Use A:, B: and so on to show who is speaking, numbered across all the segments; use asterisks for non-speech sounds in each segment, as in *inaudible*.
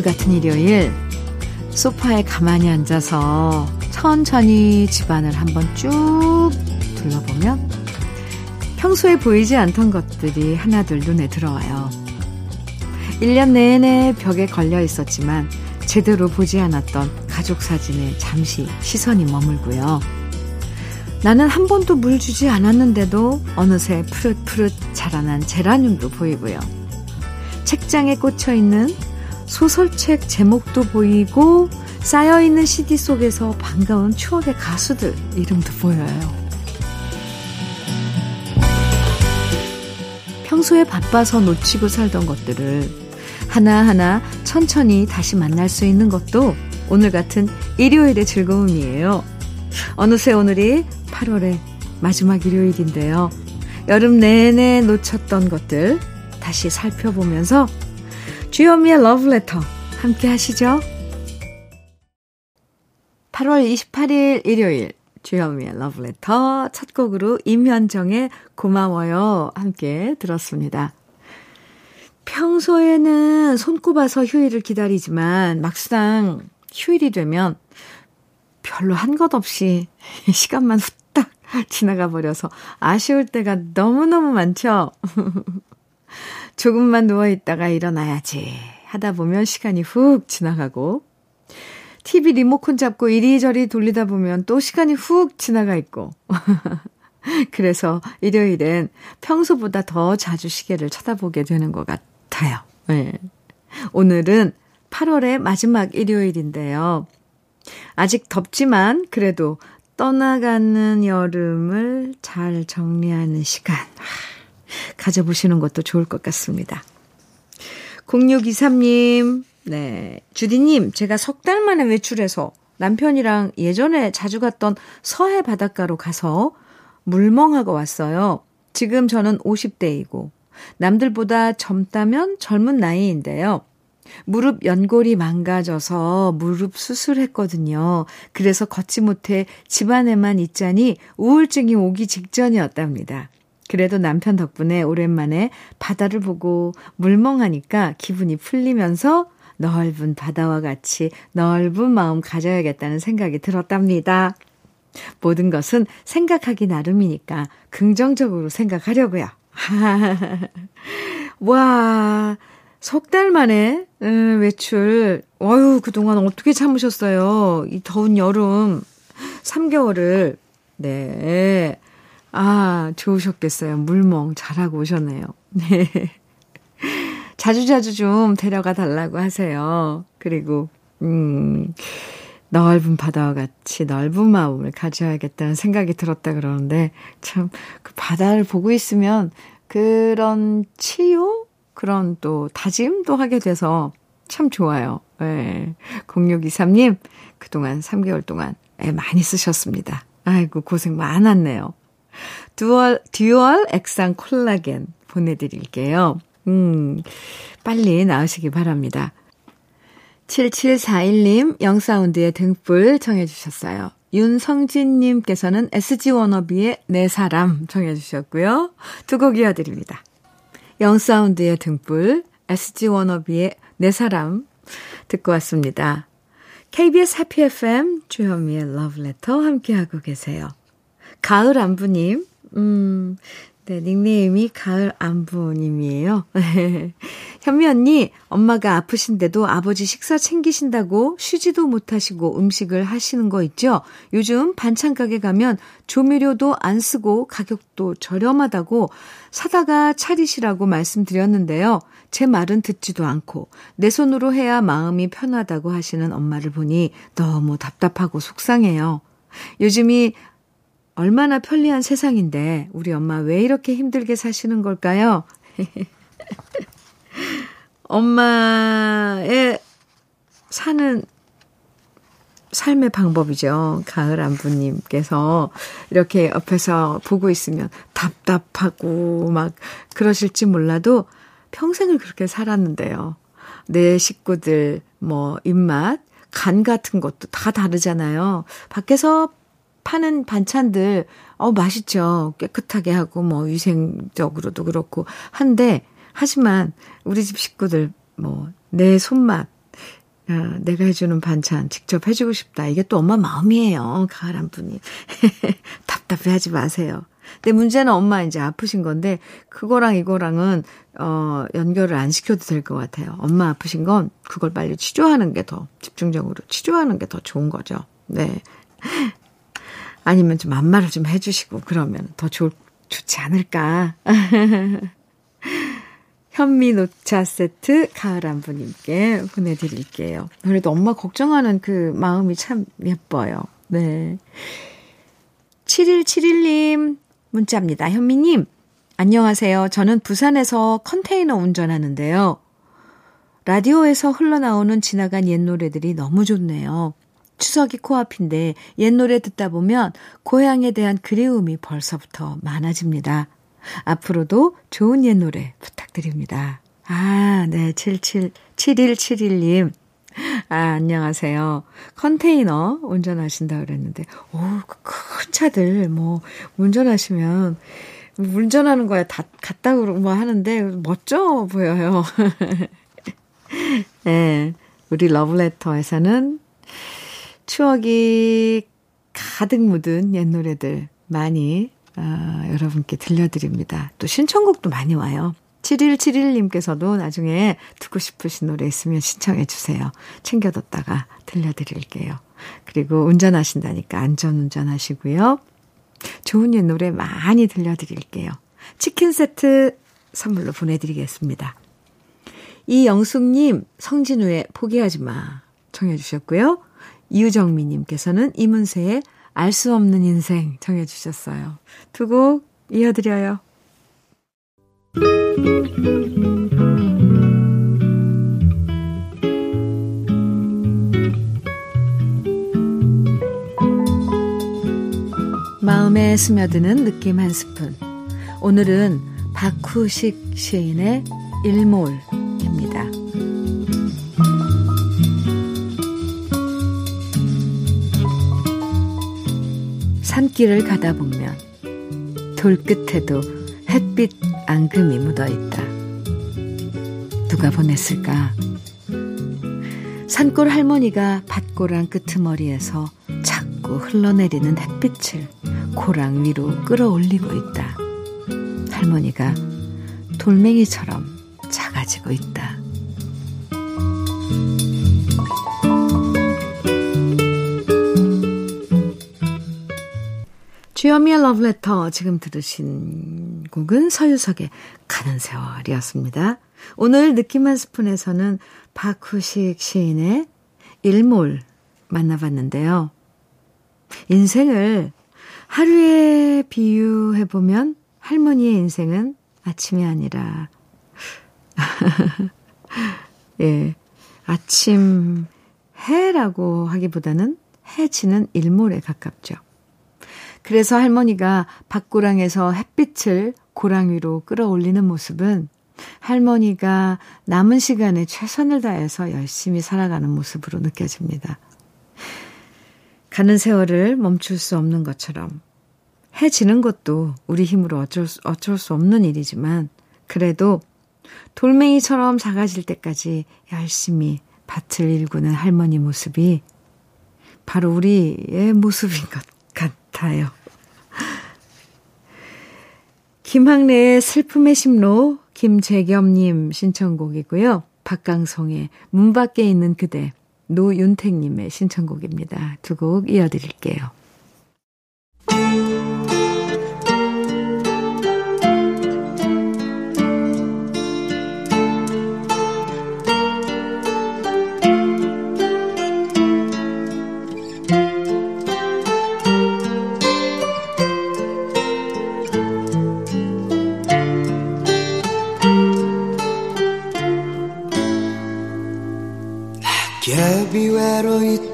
A: 오늘 같은 일요일 소파에 가만히 앉아서 천천히 집안을 한번 쭉 둘러보면 평소에 보이지 않던 것들이 하나둘 눈에 들어와요. 1년 내내 벽에 걸려 있었지만 제대로 보지 않았던 가족 사진에 잠시 시선이 머물고요. 나는 한 번도 물 주지 않았는데도 어느새 푸릇푸릇 자라난 제라늄도 보이고요. 책장에 꽂혀 있는 소설책 제목도 보이고 쌓여있는 CD 속에서 반가운 추억의 가수들 이름도 보여요. 평소에 바빠서 놓치고 살던 것들을 하나하나 천천히 다시 만날 수 있는 것도 오늘 같은 일요일의 즐거움이에요. 어느새 오늘이 8월의 마지막 일요일인데요. 여름 내내 놓쳤던 것들 다시 살펴보면서 주현미의 러브레터 함께 하시죠. 8월 28일 일요일 주현미의 러브레터 첫 곡으로 임현정의 고마워요 함께 들었습니다. 평소에는 손꼽아서 휴일을 기다리지만 막상 휴일이 되면 별로 한 것 없이 *laughs* 시간만 후딱 지나가 버려서 아쉬울 때가 너무너무 많죠? *laughs* 조금만 누워있다가 일어나야지 하다 보면 시간이 훅 지나가고, TV 리모컨 잡고 이리저리 돌리다 보면 또 시간이 훅 지나가 있고. *laughs* 그래서 일요일엔 평소보다 더 자주 시계를 쳐다보게 되는 것 같아요. 네. 오늘은 8월의 마지막 일요일인데요. 아직 덥지만 그래도 떠나가는 여름을 잘 정리하는 시간 가져보시는 것도 좋을 것 같습니다. 0623님, 네. 주디님, 제가 석 달 만에 외출해서 남편이랑 예전에 자주 갔던 서해 바닷가로 가서 물멍하고 왔어요. 지금 저는 50대이고, 남들보다 젊다면 젊은 나이인데요. 무릎 연골이 망가져서 무릎 수술했거든요. 그래서 걷지 못해 집안에만 있자니 우울증이 오기 직전이었답니다. 그래도 남편 덕분에 오랜만에 바다를 보고 물멍하니까 기분이 풀리면서 넓은 바다와 같이 넓은 마음 가져야겠다는 생각이 들었답니다. 모든 것은 생각하기 나름이니까 긍정적으로 생각하려고요. *laughs* 와, 석 달 만에 음, 외출. 어유 그동안 어떻게 참으셨어요? 이 더운 여름 3개월을. 네. 아, 좋으셨겠어요. 물멍 잘하고 오셨네요. *laughs* 네. 자주자주 좀 데려가 달라고 하세요. 그리고, 음, 넓은 바다와 같이 넓은 마음을 가져야겠다는 생각이 들었다 그러는데, 참, 그 바다를 보고 있으면 그런 치유? 그런 또 다짐도 하게 돼서 참 좋아요. 예. 네. 0623님, 그동안 3개월 동안 애 많이 쓰셨습니다. 아이고, 고생 많았네요. dual, dual 액상 콜라겐 보내드릴게요. 음, 빨리 나으시기 바랍니다. 7741님, 영사운드의 등불 청해주셨어요. 윤성진님께서는 SG 워너비의 내 사람 청해주셨고요. 두 곡 이어드립니다. 영사운드의 등불, SG 워너비의 내 사람 듣고 왔습니다. KBS 해피 FM 주현미의 러브레터 함께하고 계세요. 가을 안부님, 음, 네, 닉네임이 가을 안부님이에요. *laughs* 현미 언니, 엄마가 아프신데도 아버지 식사 챙기신다고 쉬지도 못하시고 음식을 하시는 거 있죠? 요즘 반찬 가게 가면 조미료도 안 쓰고 가격도 저렴하다고 사다가 차리시라고 말씀드렸는데요. 제 말은 듣지도 않고 내 손으로 해야 마음이 편하다고 하시는 엄마를 보니 너무 답답하고 속상해요. 요즘이 얼마나 편리한 세상인데 우리 엄마 왜 이렇게 힘들게 사시는 걸까요? *laughs* 엄마의 사는 삶의 방법이죠. 가을 안부님께서 이렇게 옆에서 보고 있으면 답답하고 막 그러실지 몰라도 평생을 그렇게 살았는데요. 내 식구들 뭐 입맛, 간 같은 것도 다 다르잖아요. 밖에서 파는 반찬들, 어, 맛있죠. 깨끗하게 하고, 뭐, 위생적으로도 그렇고. 한데, 하지만, 우리 집 식구들, 뭐, 내 손맛, 어, 내가 해주는 반찬 직접 해주고 싶다. 이게 또 엄마 마음이에요. 가을 한 분이. *laughs* 답답해 하지 마세요. 근데 문제는 엄마 이제 아프신 건데, 그거랑 이거랑은, 어, 연결을 안 시켜도 될 것 같아요. 엄마 아프신 건 그걸 빨리 치료하는 게 더, 집중적으로 치료하는 게 더 좋은 거죠. 네. 아니면 좀 안마를 좀 해주시고, 그러면 더 좋, 좋지 않을까. *laughs* 현미 녹차 세트 가을한 분님께 보내드릴게요. 그래도 엄마 걱정하는 그 마음이 참 예뻐요. 네. 7171님 문자입니다. 현미님, 안녕하세요. 저는 부산에서 컨테이너 운전하는데요. 라디오에서 흘러나오는 지나간 옛 노래들이 너무 좋네요. 추석이 코앞인데 옛 노래 듣다 보면 고향에 대한 그리움이 벌써부터 많아집니다. 앞으로도 좋은 옛 노래 부탁드립니다. 아, 네, 77, 7171님. 아, 안녕하세요. 컨테이너 운전하신다 그랬는데, 오, 그큰 차들, 뭐, 운전하시면, 운전하는 거야 다, 갔다 그러고 뭐 하는데, 멋져 보여요. *laughs* 네, 우리 러브레터에서는 추억이 가득 묻은 옛 노래들 많이 어, 여러분께 들려드립니다. 또 신청곡도 많이 와요. 7171님께서도 나중에 듣고 싶으신 노래 있으면 신청해 주세요. 챙겨뒀다가 들려드릴게요. 그리고 운전하신다니까 안전운전 하시고요. 좋은 옛 노래 많이 들려드릴게요. 치킨 세트 선물로 보내드리겠습니다. 이영숙님, 성진우의 포기하지 마. 청해 주셨고요. 이유정미님께서는 이문세의 알 수 없는 인생 청해주셨어요. 두 곡 이어드려요. 마음에 스며드는 느낌 한 스푼. 오늘은 박후식 시인의 일몰입니다. 산길을 가다 보면 돌끝에도 햇빛 앙금이 묻어 있다. 누가 보냈을까? 산골 할머니가 밭고랑 끄트머리에서 자꾸 흘러내리는 햇빛을 고랑 위로 끌어올리고 있다. 할머니가 돌멩이처럼 작아지고 있다. 주여미의 러브레터 지금 들으신 곡은 서유석의 가는 세월이었습니다. 오늘 느낌 한 스푼에서는 박후식 시인의 일몰 만나봤는데요. 인생을 하루에 비유해보면 할머니의 인생은 아침이 아니라, *laughs* 예, 아침 해라고 하기보다는 해지는 일몰에 가깝죠. 그래서 할머니가 밭고랑에서 햇빛을 고랑 위로 끌어올리는 모습은 할머니가 남은 시간에 최선을 다해서 열심히 살아가는 모습으로 느껴집니다. 가는 세월을 멈출 수 없는 것처럼 해지는 것도 우리 힘으로 어쩔 수, 어쩔 수 없는 일이지만 그래도 돌멩이처럼 작아질 때까지 열심히 밭을 일구는 할머니 모습이 바로 우리의 모습인 것 같아요. *laughs* 김학래의 슬픔의 심로 김재겸님 신청곡이고요. 박강성의 문 밖에 있는 그대 노윤택님의 신청곡입니다. 두 곡 이어드릴게요.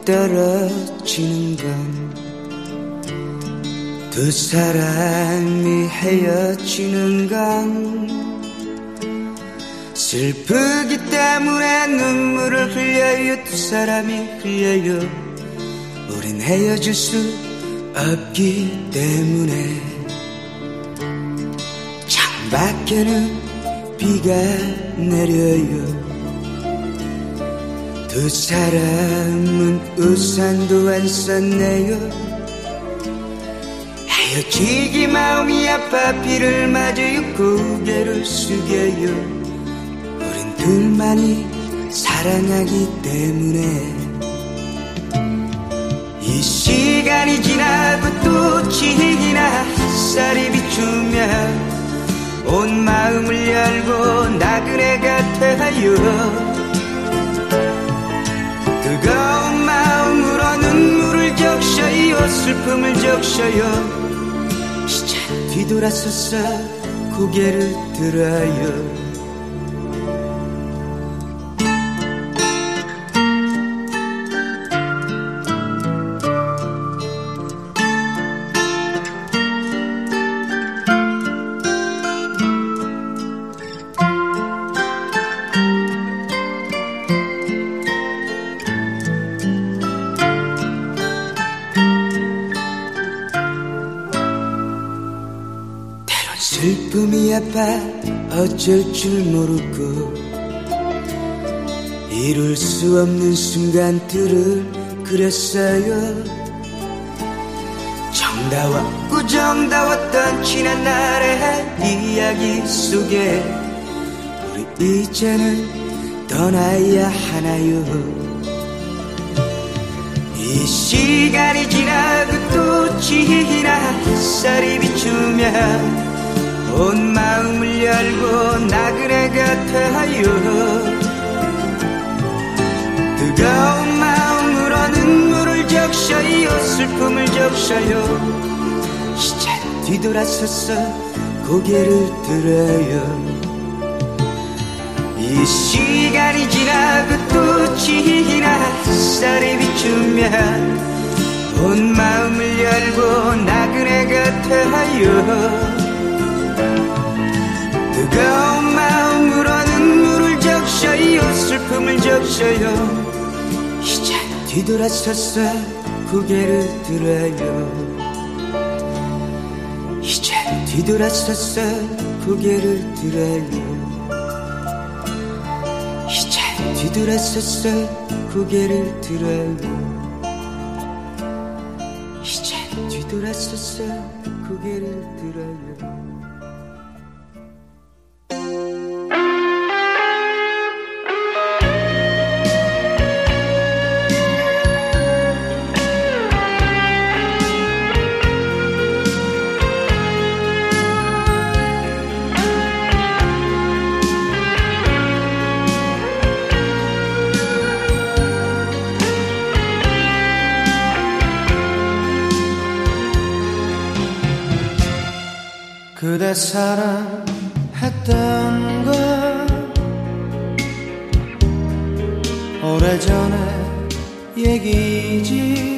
B: 떨어지는 건 두 사람이 헤어지는 건 슬프기 때문에 눈물을 흘려요. 두 사람이 흘려요. 우린 헤어질 수 없기 때문에 창밖에는 비가 내려요
C: 두 사람은 우산도 안 썼네요. 헤어지기 마음이 아파 비를 맞아요. 고개를 숙여요. 우린 둘만이 사랑하기 때문에. 이 시간이 지나고 또 지나 햇살이 비추면 온 마음을 열고 나그네가 되어요 적셔요. 슬픔을 적셔요. 이제 뒤돌아서서 고개를 들어요 아파 어쩔 줄 모르고 이룰 수 없는 순간들을 그렸어요. 정다웠고 정다웠던 지난 날의 이야기 속에 우리 이제는 떠나야 하나요. 이 시간이 지나고 또 지나 햇살이 비추면 온 마음을 열고 나그네가 되어요 뜨거운 마음으로 눈물을 적셔요 슬픔을 적셔요 이제 뒤돌아서서 고개를 들어요. 이 시간이 지나고 또 지나 햇살이 비추면 온 마음을 열고 나그네가 되어요 뜨거운 마음으로 눈물을 적셔요. 슬픔을 적셔요. 이제 뒤돌아서서 고개를 들어요. 이제 뒤돌아서서 고개를 들어요. 이제 뒤돌아서서 고개를 들어요. 이제 뒤돌아서서 고개를 들어요 건 오래전에 얘기지.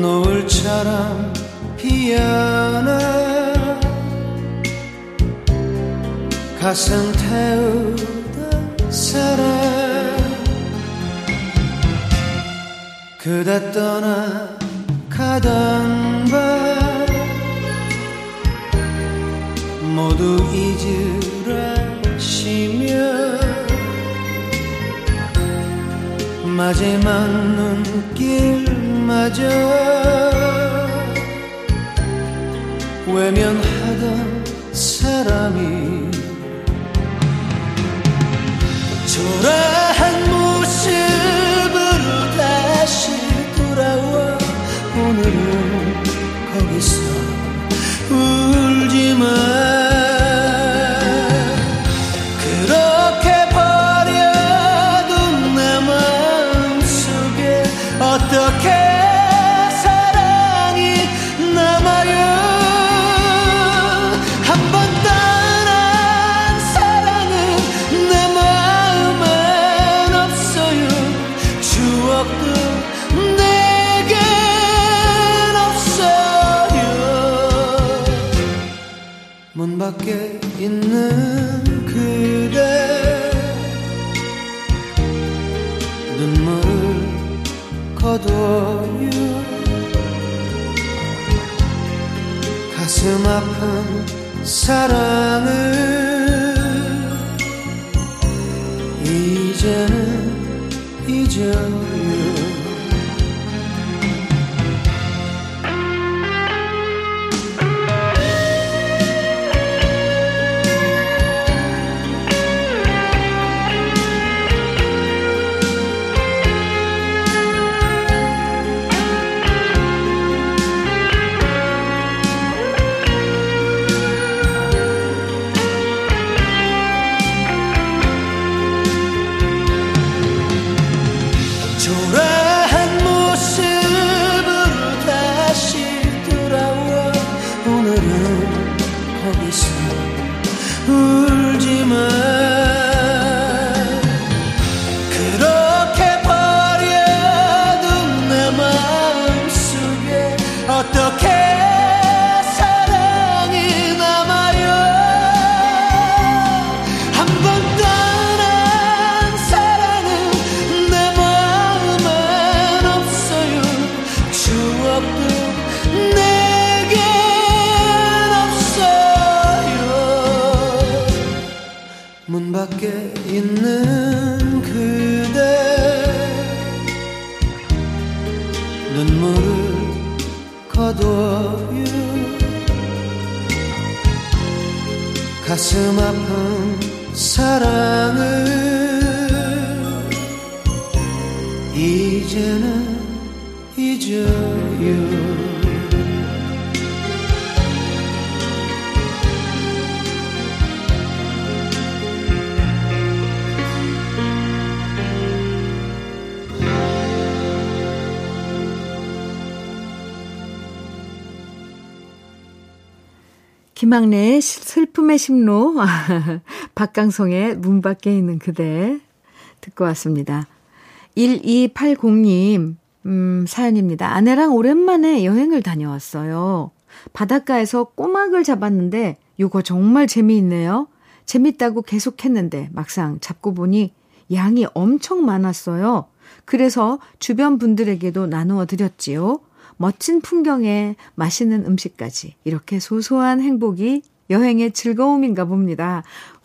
C: 노을처럼 피어나 가슴 태우던 사랑 그대 떠나 가던 밤 모두 잊으라 시며 마지막 눈길마저 외면하던 사람이 초라한 모습으로 다시 돌아와 오늘은 거기서 울 밖에 있는 그대. 눈물을 거둬요. 가슴 아픈 사랑을
B: 이제는 잊어
A: 김학래의 슬픔의 심로, *laughs* 박강성의 문 밖에 있는 그대 듣고 왔습니다. 1280님, 음, 사연입니다. 아내랑 오랜만에 여행을 다녀왔어요. 바닷가에서 꼬막을 잡았는데, 요거 정말 재미있네요. 재밌다고 계속 했는데, 막상 잡고 보니 양이 엄청 많았어요. 그래서 주변 분들에게도 나누어 드렸지요. 멋진 풍경에 맛있는 음식까지 이렇게 소소한 행복이 여행의 즐거움인가 봅니다.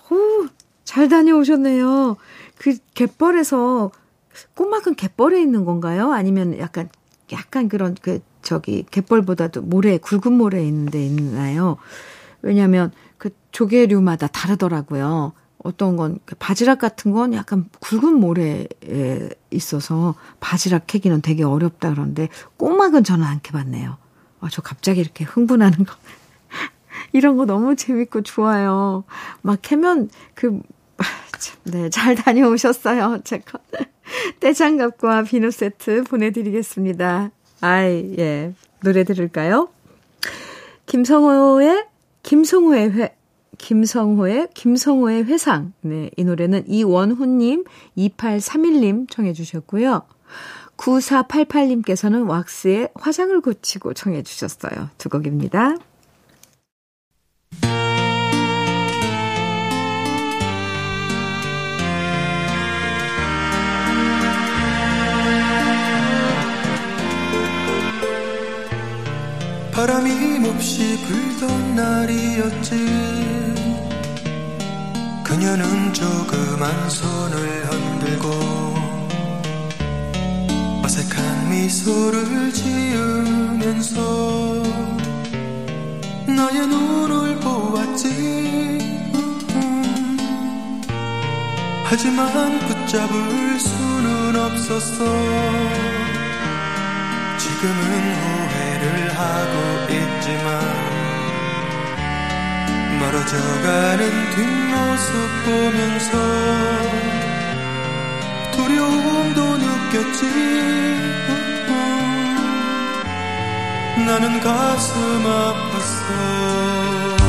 A: 오, 잘 다녀오셨네요. 그 갯벌에서 꼬막은 갯벌에 있는 건가요? 아니면 약간 약간 그런 그 저기 갯벌보다도 모래 굵은 모래 있는 데 있나요? 왜냐하면 그 조개류마다 다르더라고요. 어떤 건그 바지락 같은 건 약간 굵은 모래에 있어서 바지락 캐기는 되게 어렵다 그러는데 꼬막은 저는 안 캐봤네요. 아, 저 갑자기 이렇게 흥분하는 거. *laughs* 이런 거 너무 재밌고 좋아요. 막 캐면 그, 네, 잘 다녀오셨어요. 제가 *laughs* 떼장갑과 비누 세트 보내드리겠습니다. 아이, 예. 노래 들을까요? 김성호의, 김성호의 회, 김성호의 김성호의 회상. 네, 이 노래는 이원훈님, 2831님 청해 주셨고요. 9488님께서는 왁스의 화장을 고치고 청해 주셨어요. 두 곡입니다.
B: 바람이 몹시 불던 날이었지. 그녀는 조그만 손을 흔들고 어색한 미소를 지으면서 나의 눈을 보았지. 하지만 붙잡을 수는 없었어. 지금은 후회를 하고 있지만 멀어져가는 뒷모습 보면서 두려움도 느꼈지. 나는 가슴 아팠어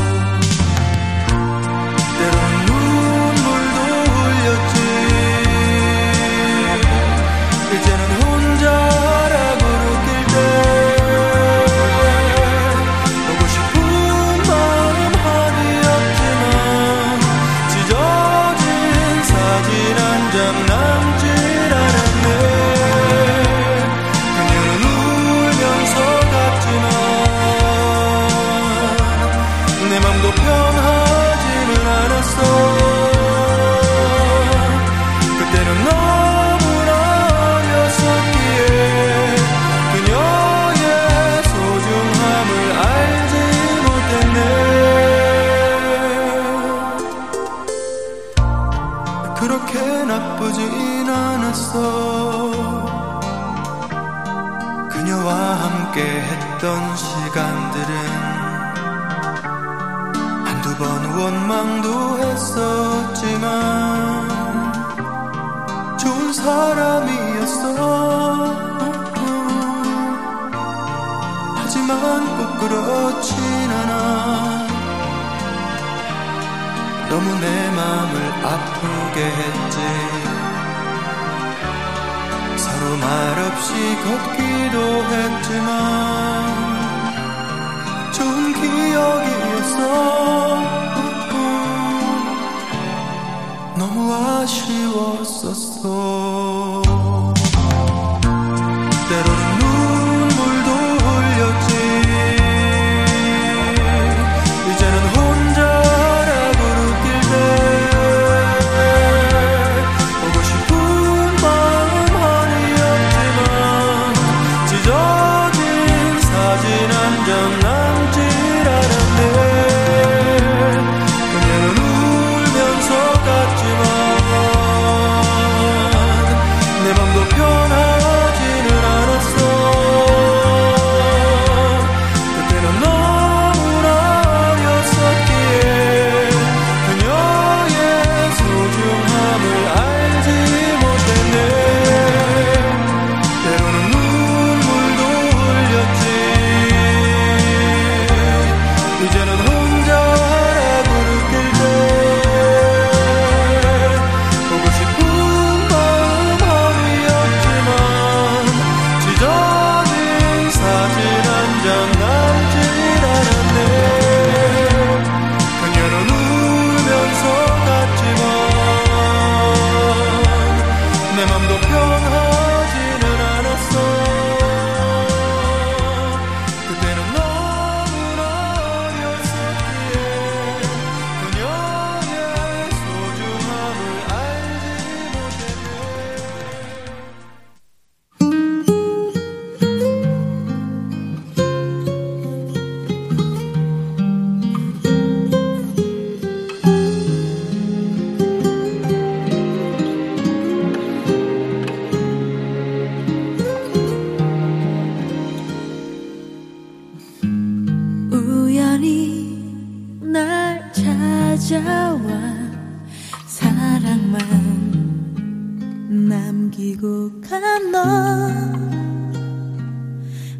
B: 그렇진 않아. 너무 내 마음을 아프게 했지. 서로 말없이 걷기도 했지만 좋은 기억이 있었고 너무 아쉬웠었어. 행복한 너.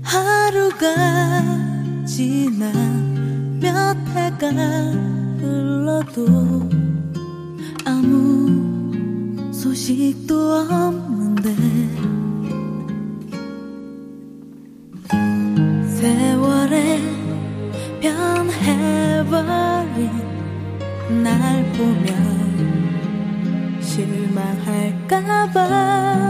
D: 하루가 지나 몇 해가 흘러도 아무 소식도 없는데 세월에 변해버린 날 보면 실망할까봐.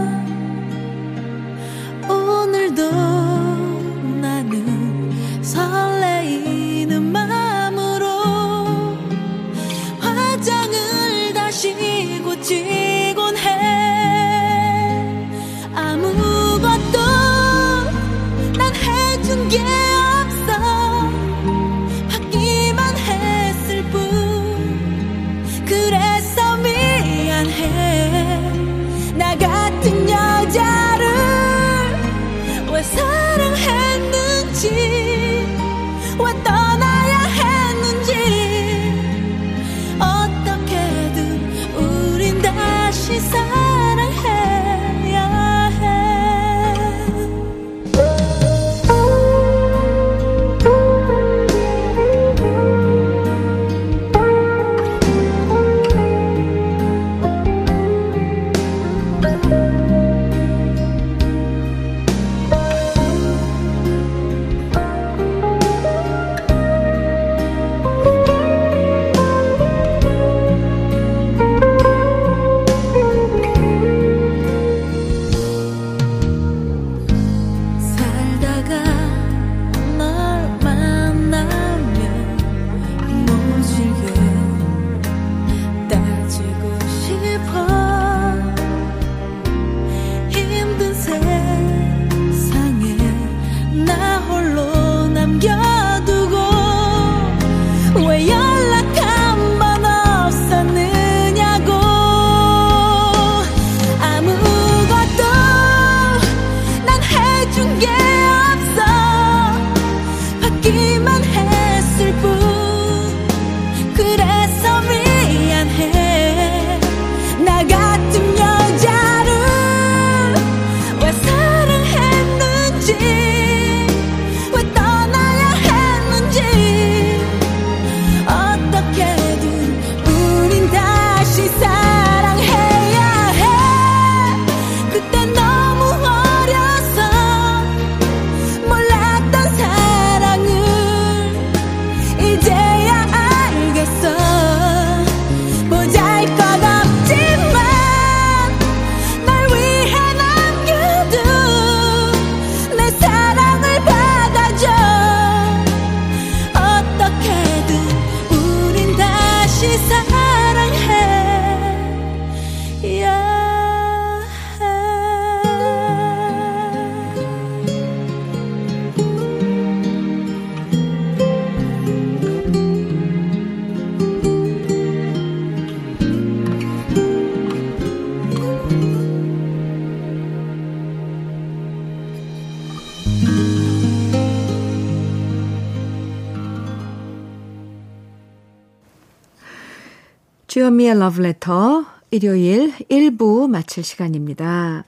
A: 주현미의 러브레터 일요일 1부 마칠 시간입니다.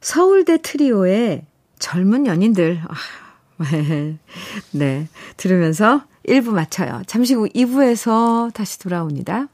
A: 서울대 트리오의 젊은 연인들. 아, *laughs* 네. 들으면서 1부 마쳐요. 잠시 후 2부에서 다시 돌아옵니다.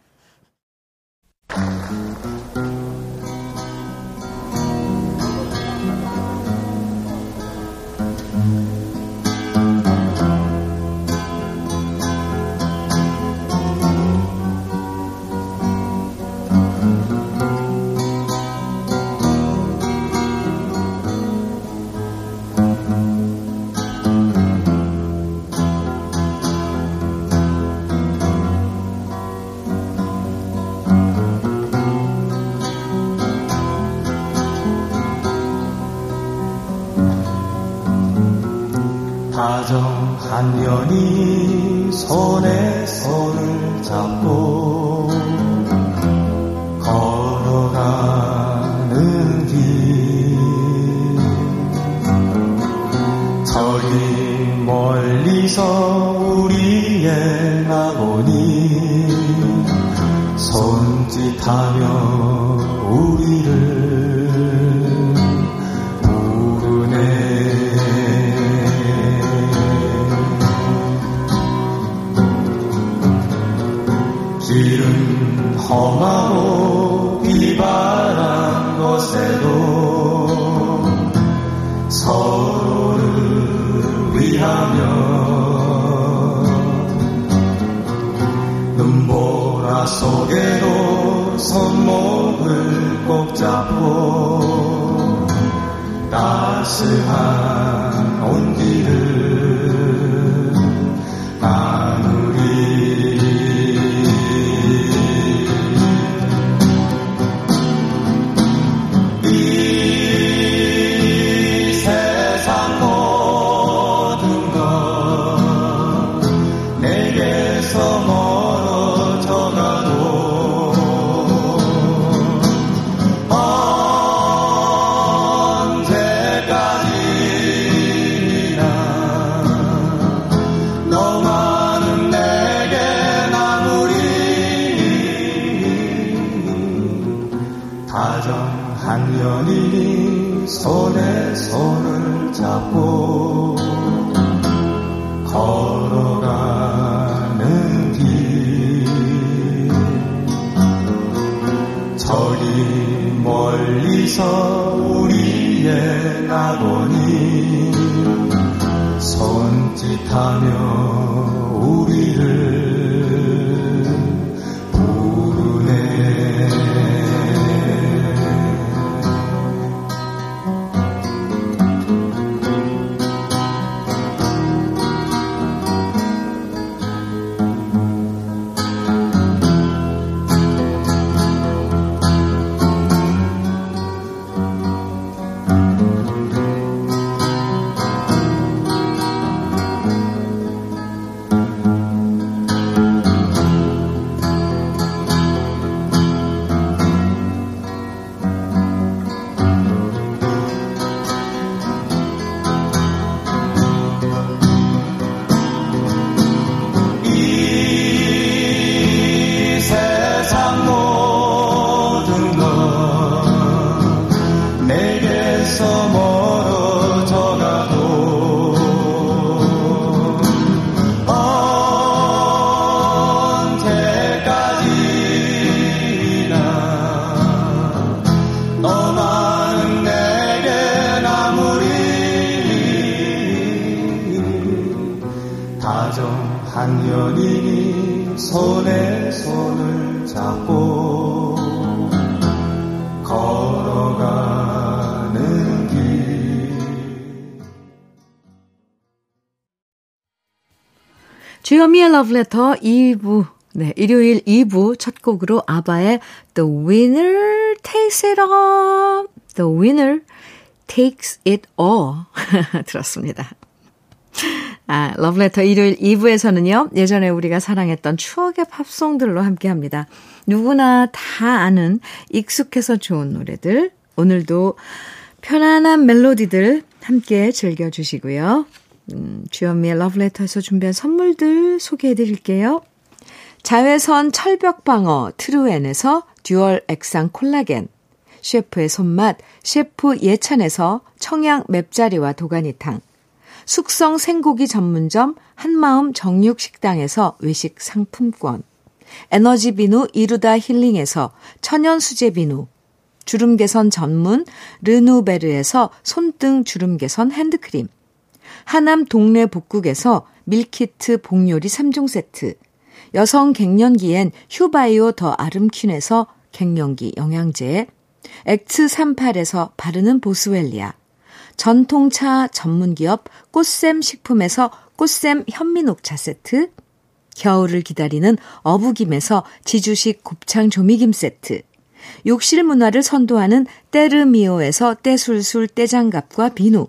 E: 다정한 연이 손에 손을 잡고 걸어가는 길. 저기 멀리서 우리의 낙원이 손짓하며 우리를 속에도 손목을 꼭 잡고 따스한 연인이 손에 손을 잡고 걸어가는 길. 저기 멀리서 우리의 낙원이 손짓하며
A: 주현미의 러브레터 2부. 네, 일요일 2부 첫 곡으로 아바의 The Winner Takes It All. The Winner Takes It All. *laughs* 들었습니다. 아, 러브레터 일요일 2부에서는요, 예전에 우리가 사랑했던 추억의 팝송들로 함께 합니다. 누구나 다 아는 익숙해서 좋은 노래들, 오늘도 편안한 멜로디들 함께 즐겨주시고요. 음, 주현미의 러브레터에서 준비한 선물들 소개해 드릴게요. 자외선 철벽방어 트루엔에서 dual 액상 콜라겐, 셰프의 손맛 셰프 예찬에서 청양 맵자리와 도가니탕, 숙성 생고기 전문점 한마음 정육식당에서 외식 상품권, 에너지 비누 이루다 힐링에서 천연 수제 비누, 주름 개선 전문 르누베르에서 손등 주름 개선 핸드크림, 하남 동네 복국에서 밀키트 복요리 3종 세트, 여성 갱년기엔 휴바이오 더 아름퀸에서 갱년기 영양제, 엑츠 38에서 바르는 보스웰리아, 전통차 전문기업 꽃샘 식품에서 꽃샘 현미녹차 세트, 겨울을 기다리는 어부김에서 지주식 곱창 조미김 세트, 욕실 문화를 선도하는 때르미오에서 때술술 때장갑과 비누,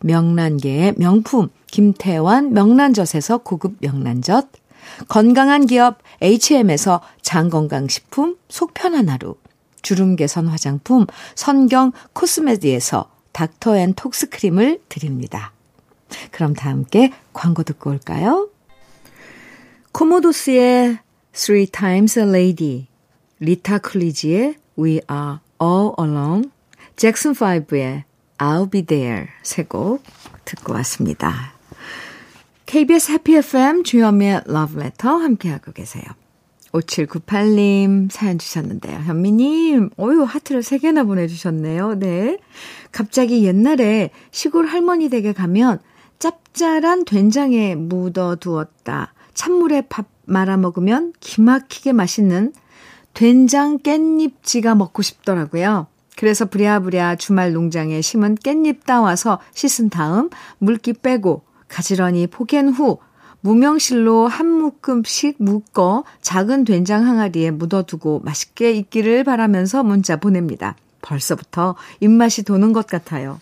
A: 명란계의 명품 김태환 명란젓에서 고급 명란젓, 건강한 기업 HM에서 장건강식품 속편한 하루, 주름 개선 화장품 선경 코스메디에서 닥터앤톡스 크림을 드립니다. 그럼 다 함께 광고 듣고 올까요? 코모도스의 Three Times a Lady, 리타 클리지의 We Are All Alone, 잭슨 5의 I'll Be There 세 곡 듣고 왔습니다. KBS 해피 FM 주현미의 Love Letter 함께하고 계세요. 5798님 사연 주셨는데요. 현미님, 어유 하트를 3개나 보내주셨네요. 네. 갑자기 옛날에 시골 할머니 댁에 가면 짭짤한 된장에 묻어두었다. 찬물에 밥 말아 먹으면 기막히게 맛있는 된장 깻잎지가 먹고 싶더라고요. 그래서 부랴부랴 주말 농장에 심은 깻잎 따와서 씻은 다음 물기 빼고 가지런히 포갠 후 무명실로 한 묶음씩 묶어 작은 된장 항아리에 묻어두고 맛있게 익기를 바라면서 문자 보냅니다. 벌써부터 입맛이 도는 것 같아요.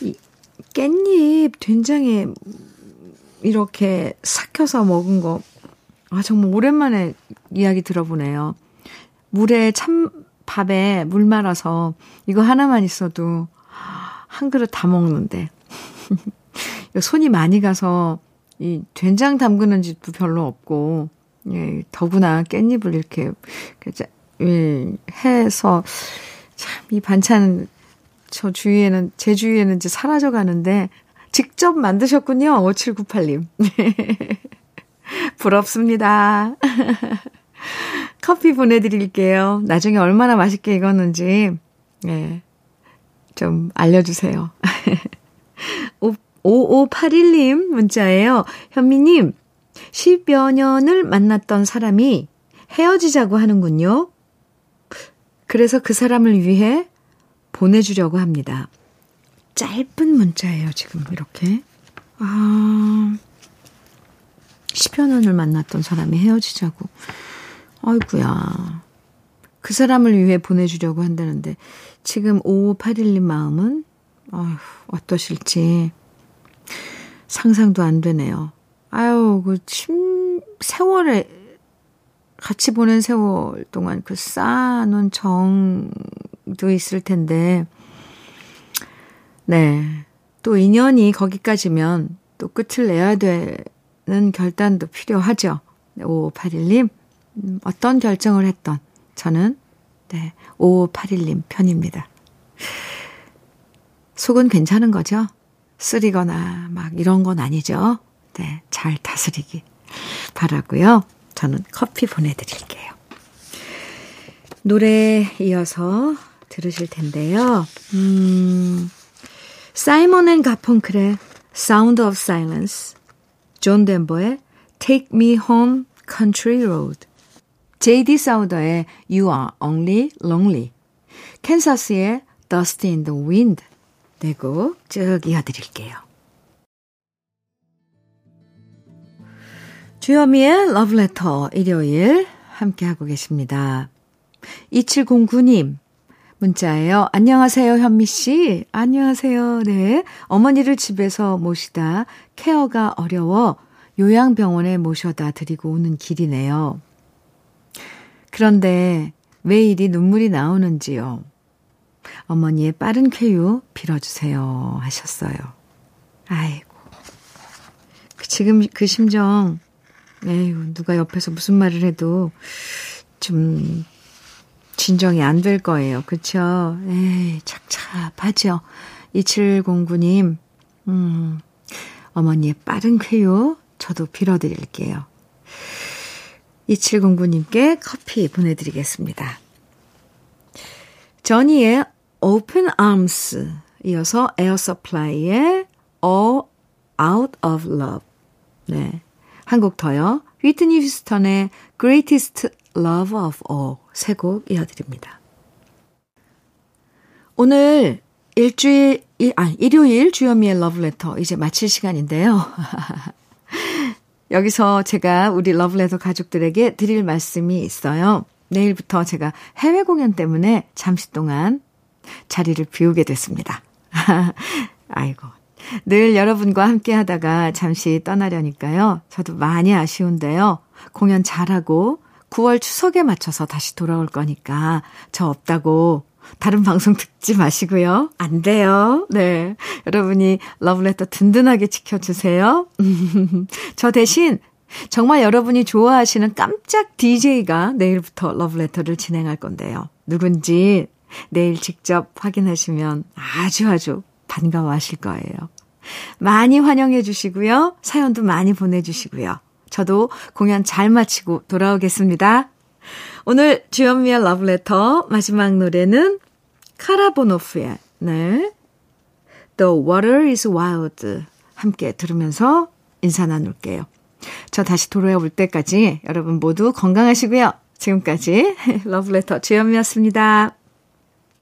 A: 이 깻잎 된장에 이렇게 삭혀서 먹은 거, 아, 정말 오랜만에 이야기 들어보네요. 물에 참, 밥에 물 말아서 이거 하나만 있어도 한 그릇 다 먹는데. *laughs* 손이 많이 가서 이 된장 담그는 집도 별로 없고, 예, 더구나 깻잎을 이렇게, 예, 해서, 참, 이 반찬, 저 주위에는, 제 주위에는 이제 사라져 가는데, 직접 만드셨군요. 5798님. *laughs* 부럽습니다. *laughs* 커피 보내드릴게요. 나중에 얼마나 맛있게 익었는지, 예, 좀 알려주세요. *laughs* 5581님 문자예요. 현미님, 10여 년을 만났던 사람이 헤어지자고 하는군요. 그래서 그 사람을 위해 보내주려고 합니다. 짧은 문자예요, 지금 이렇게. 아, 10여 년을 만났던 사람이 헤어지자고. 아이구야. 그 사람을 위해 보내주려고 한다는데, 지금 5581님 마음은, 아휴, 어떠실지. 상상도 안 되네요. 아유, 그, 침, 세월에, 같이 보낸 세월 동안 그 쌓아놓은 정도 있을 텐데, 네. 또 인연이 거기까지면 또 끝을 내야 되는 결단도 필요하죠. 5581님, 음, 어떤 결정을 했던 저는, 네, 5581님 편입니다. 속은 괜찮은 거죠? 쓰리거나 막 이런 건 아니죠. 네, 잘 다스리기 바라고요. 저는 커피 보내드릴게요. 노래 이어서 들으실 텐데요. 음, 사이먼 앤 가펑클의 Sound of Silence, 존 덴버의 Take Me Home Country Road, 제이디 사우더의 You Are Only Lonely, 캔사스의 Dust in the Wind 네곡쭉 이어드릴게요. 주여미의 러브레터 일요일 함께하고 계십니다. 2709님, 문자예요. 안녕하세요, 현미 씨. 안녕하세요. 네. 어머니를 집에서 모시다 케어가 어려워 요양병원에 모셔다 드리고 오는 길이네요. 그런데 왜 이리 눈물이 나오는지요. 어머니의 빠른 쾌유 빌어주세요. 하셨어요. 아이고. 그 지금 그 심정, 에휴, 누가 옆에서 무슨 말을 해도 좀 진정이 안 될 거예요. 그쵸? 에이, 착잡하죠. 2709님, 음, 어머니의 빠른 쾌유 저도 빌어드릴게요. 2709님께 커피 보내드리겠습니다. 저니의 Open Arms 이어서 에어 서플라이의 All Out of Love 네. 한 곡 더요. 휘트니 휴스턴의 Greatest Love of All 세 곡 이어드립니다. 오늘 일주일, 아, 일요일 주현미의 러브레터 이제 마칠 시간인데요. *laughs* 여기서 제가 우리 러브레터 가족들에게 드릴 말씀이 있어요. 내일부터 제가 해외 공연 때문에 잠시 동안 자리를 비우게 됐습니다. *laughs* 아이고. 늘 여러분과 함께 하다가 잠시 떠나려니까요. 저도 많이 아쉬운데요. 공연 잘하고 9월 추석에 맞춰서 다시 돌아올 거니까 저 없다고 다른 방송 듣지 마시고요. 안 돼요. 네. 여러분이 러브레터 든든하게 지켜주세요. *laughs* 저 대신 정말 여러분이 좋아하시는 깜짝 DJ가 내일부터 러브레터를 진행할 건데요. 누군지 내일 직접 확인하시면 아주 아주 반가워하실 거예요. 많이 환영해 주시고요. 사연도 많이 보내주시고요. 저도 공연 잘 마치고 돌아오겠습니다. 오늘 주현미의 러브레터 마지막 노래는 카라보노프의 네. The Water is Wild 함께 들으면서 인사 나눌게요. 저 다시 돌아올 때까지 여러분 모두 건강하시고요. 지금까지 *laughs* 러브레터 주현미였습니다.